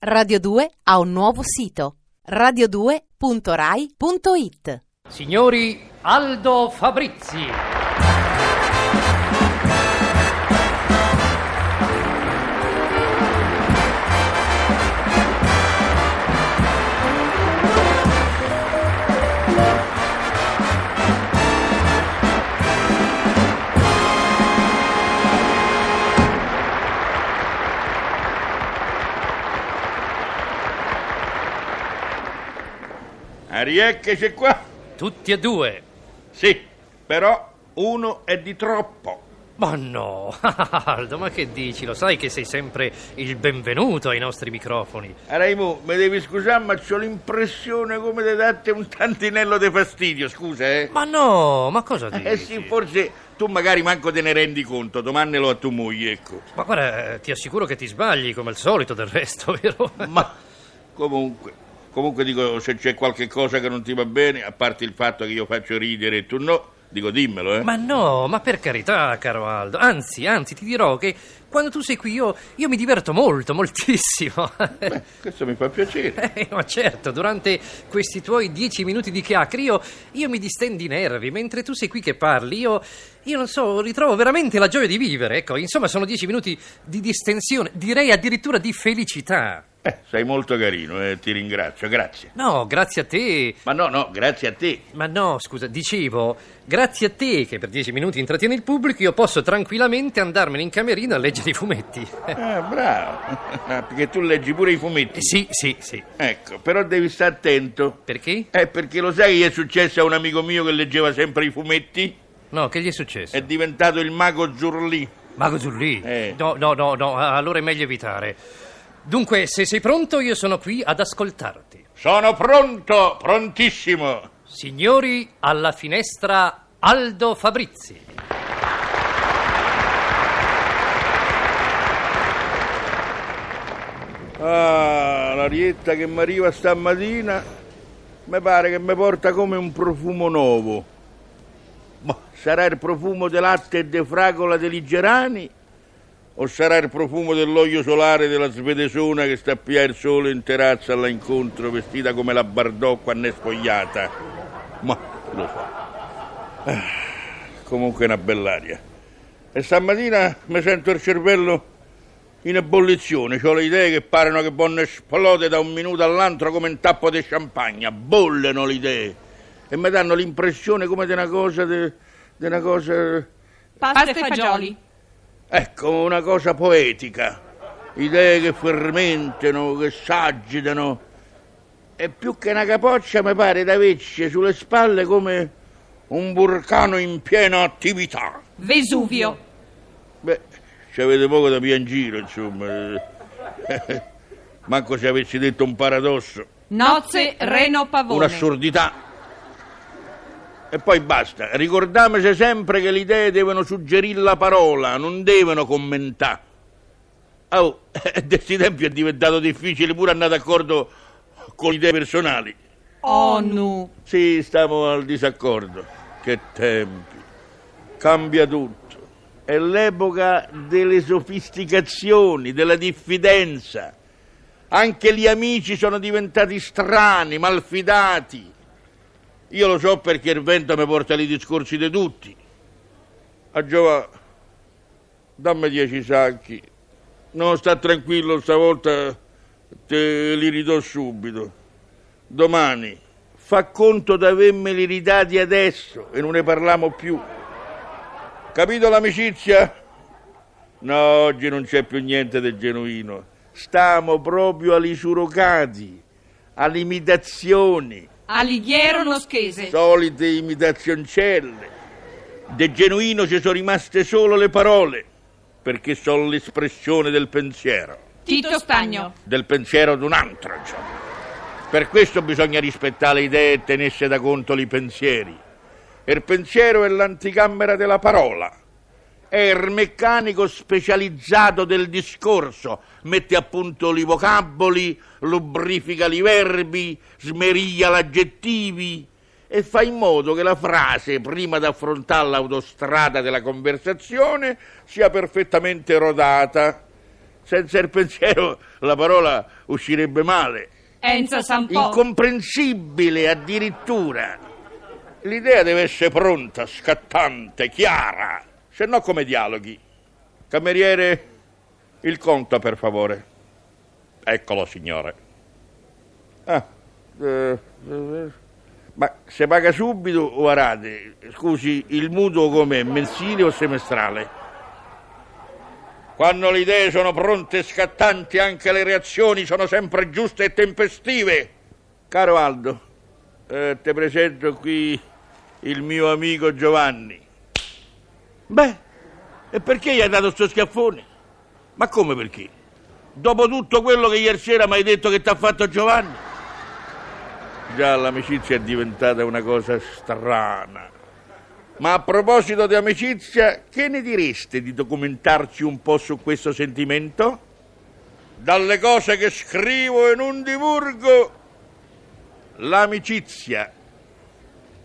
Radio 2 ha un nuovo sito radio2.rai.it Signori Aldo Fabrizi. Rieccoci qua. Tutti e due. Sì, però uno è di troppo. Ma no, Aldo, ma che dici? Lo sai che sei sempre il benvenuto ai nostri microfoni. Raimu, mi devi scusare, ma ho l'impressione come di date un tantinello di fastidio, scusa, eh? Ma no, ma cosa dici? Eh sì, forse tu magari manco te ne rendi conto, domandelo a tua moglie, ecco. Ma guarda, eh, ti assicuro che ti sbagli come al solito del resto, vero? Ma comunque, comunque dico, se c'è qualche cosa che non ti va bene, a parte il fatto che io faccio ridere e tu no, dico dimmelo, eh? Ma no, ma per carità, caro Aldo. Anzi, anzi, ti dirò che quando tu sei qui io, io mi diverto molto, moltissimo. Beh, questo mi fa piacere. Eh, ma certo, durante questi tuoi dieci minuti di chiacchiere io, io mi distendi i nervi, mentre tu sei qui che parli, io, io non so, ritrovo veramente la gioia di vivere. Ecco, insomma, sono dieci minuti di distensione, direi addirittura di felicità. Eh, sei molto carino, eh, ti ringrazio, grazie. No, grazie a te. Ma no, no, grazie a te. Ma no, scusa, dicevo, grazie a te che per dieci minuti intrattieni il pubblico, io posso tranquillamente andarmene in camerino a leggere i fumetti. Ah, bravo. Ah, Perché tu leggi pure i fumetti. Eh, sì, sì, sì. Ecco, però devi stare attento. Perché? Eh, perché lo sai che è successo a un amico mio che leggeva sempre i fumetti? No, che gli è successo? È diventato il mago Zurlì. Mago Zurlì? Eh. No, no, no, no, allora è meglio evitare. Dunque, se sei pronto, io sono qui ad ascoltarti. Sono pronto, prontissimo. Signori, alla finestra Aldo Fabrizi. Ah, l'arietta che mi arriva stamattina mi pare che mi porta come un profumo nuovo. Ma sarà il profumo di latte e di fragola degli gerani? O sarà il profumo dell'olio solare della svedesona che sta a il sole in terrazza là incontro vestita come la Bardot quando è spogliata? Ma lo so. Ah, comunque è una bell'aria. E stamattina mi sento il cervello in ebollizione, ho le idee che parano che vanno esplode da un minuto all'altro come un tappo di champagne, bolleno le idee e mi danno l'impressione come di una cosa, di, di una cosa, Pasta e fagioli. Ecco, una cosa poetica, idee che fermentano, che s'agitano e più che una capoccia mi pare di averci sulle spalle come un vulcano in piena attività. Vesuvio. Beh, ci avete poco da piangere, insomma. Manco se avessi detto un paradosso, Nozze Reno Pavone. un'assurdità. E poi basta, ricordiamoci sempre che le idee devono suggerire la parola, non devono commentare. Oh, e questi tempi è diventato difficile pure andare d'accordo con le idee personali. ONU. Sì, stiamo al disaccordo. Che tempi. Cambia tutto. È l'epoca delle sofisticazioni, della diffidenza. Anche gli amici sono diventati strani, malfidati. Io lo so perché il vento mi porta i discorsi di tutti. A Giova, dammi dieci sacchi. No, sta tranquillo, stavolta te li ridò subito. Domani fa conto di avermeli ridati adesso e non ne parliamo più. Capito l'amicizia? No, oggi non c'è più niente di genuino. Stiamo proprio agli surrogati, alle imitazioni, Alighiero Noschese. solite imitazioncelle. De genuino ci sono rimaste solo le parole, perché sono l'espressione del pensiero. Tito Stagno. del pensiero d'un altro, insomma. Per questo bisogna rispettare le idee e tenersi da conto i pensieri. Il pensiero è l'anticamera della parola, è il meccanico specializzato del discorso, mette a punto i vocaboli, lubrifica i verbi, smeriglia gli aggettivi e fa in modo che la frase, prima di affrontare l'autostrada della conversazione, sia perfettamente rodata, Senza il pensiero la parola uscirebbe male. Enza San Po. Incomprensibile addirittura. L'idea deve essere pronta, scattante, chiara, se no come dialoghi. Cameriere, il conto per favore. Eccolo, signore. Ah, eh, eh, ma se paga subito o a rate? Scusi, il mutuo com'è, mensile o semestrale? Quando le idee sono pronte e scattanti, anche le reazioni sono sempre giuste e tempestive. Caro Aldo, eh, ti presento qui il mio amico Giovanni. Beh, e perché gli hai dato sto schiaffone? Ma come perché? Dopo tutto quello che ieri sera mi hai detto che ti ha fatto Giovanni? Già l'amicizia è diventata una cosa strana. Ma a proposito di amicizia, che ne direste di documentarci un po' su questo sentimento? Dalle cose che scrivo e non divulgo, l'amicizia.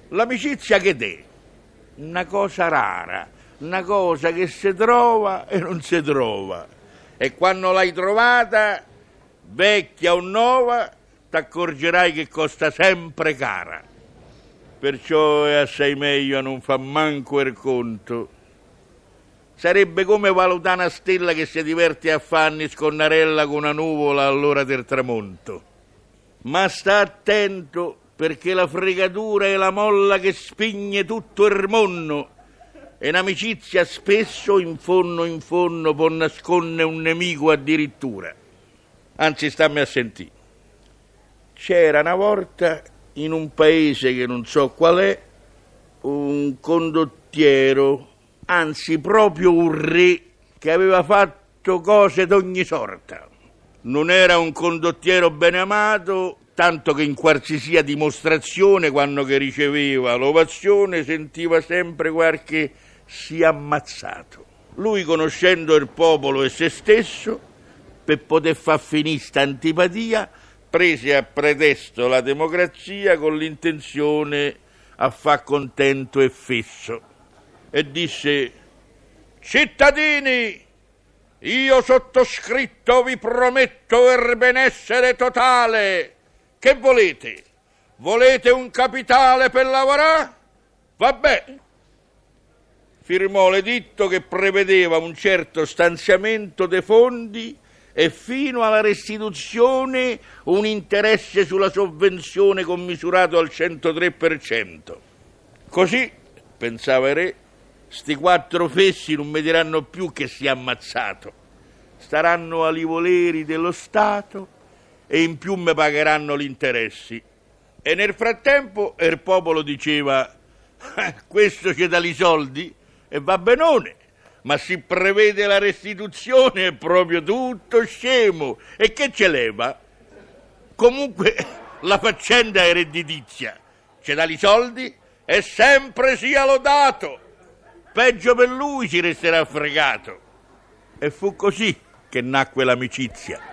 L'amicizia che è? Una cosa rara, una cosa che si trova e non si trova. E quando l'hai trovata, vecchia o nuova, ti accorgerai che costa sempre cara. Perciò è assai meglio non fa manco il conto. Sarebbe come valutare una stella che si diverte a fanni sconnarella con una nuvola all'ora del tramonto. Ma sta attento perché la fregatura è la molla che spigne tutto il mondo e un'amicizia spesso in fondo in fondo può nascondere un nemico addirittura. Anzi, stammi a sentire. C'era una volta in un paese che non so qual è un condottiero, anzi proprio un re che aveva fatto cose d'ogni sorta. Non era un condottiero ben amato, tanto che in qualsiasi dimostrazione, quando che riceveva l'ovazione, sentiva sempre qualche si ammazzato. Lui, conoscendo il popolo e se stesso, per poter far finire sta antipatia, prese a pretesto la democrazia con l'intenzione a far contento e fesso. E disse, cittadini, io sottoscritto vi prometto il benessere totale. Che volete? Volete un capitale per lavorare? Vabbè. Firmò l'editto che prevedeva un certo stanziamento dei fondi e fino alla restituzione un interesse sulla sovvenzione commisurato al 103%. Così, pensava il re, sti quattro fessi non mi diranno più che si è ammazzato. Staranno ali voleri dello Stato e in più mi pagheranno gli interessi. E nel frattempo il popolo diceva, questo ci dà soldi e va benone, ma si prevede la restituzione è proprio tutto scemo. E che ce leva? Comunque la faccenda è redditizia, ci dà i soldi e sempre sia lodato. Peggio per lui ci resterà fregato. E fu così che nacque l'amicizia.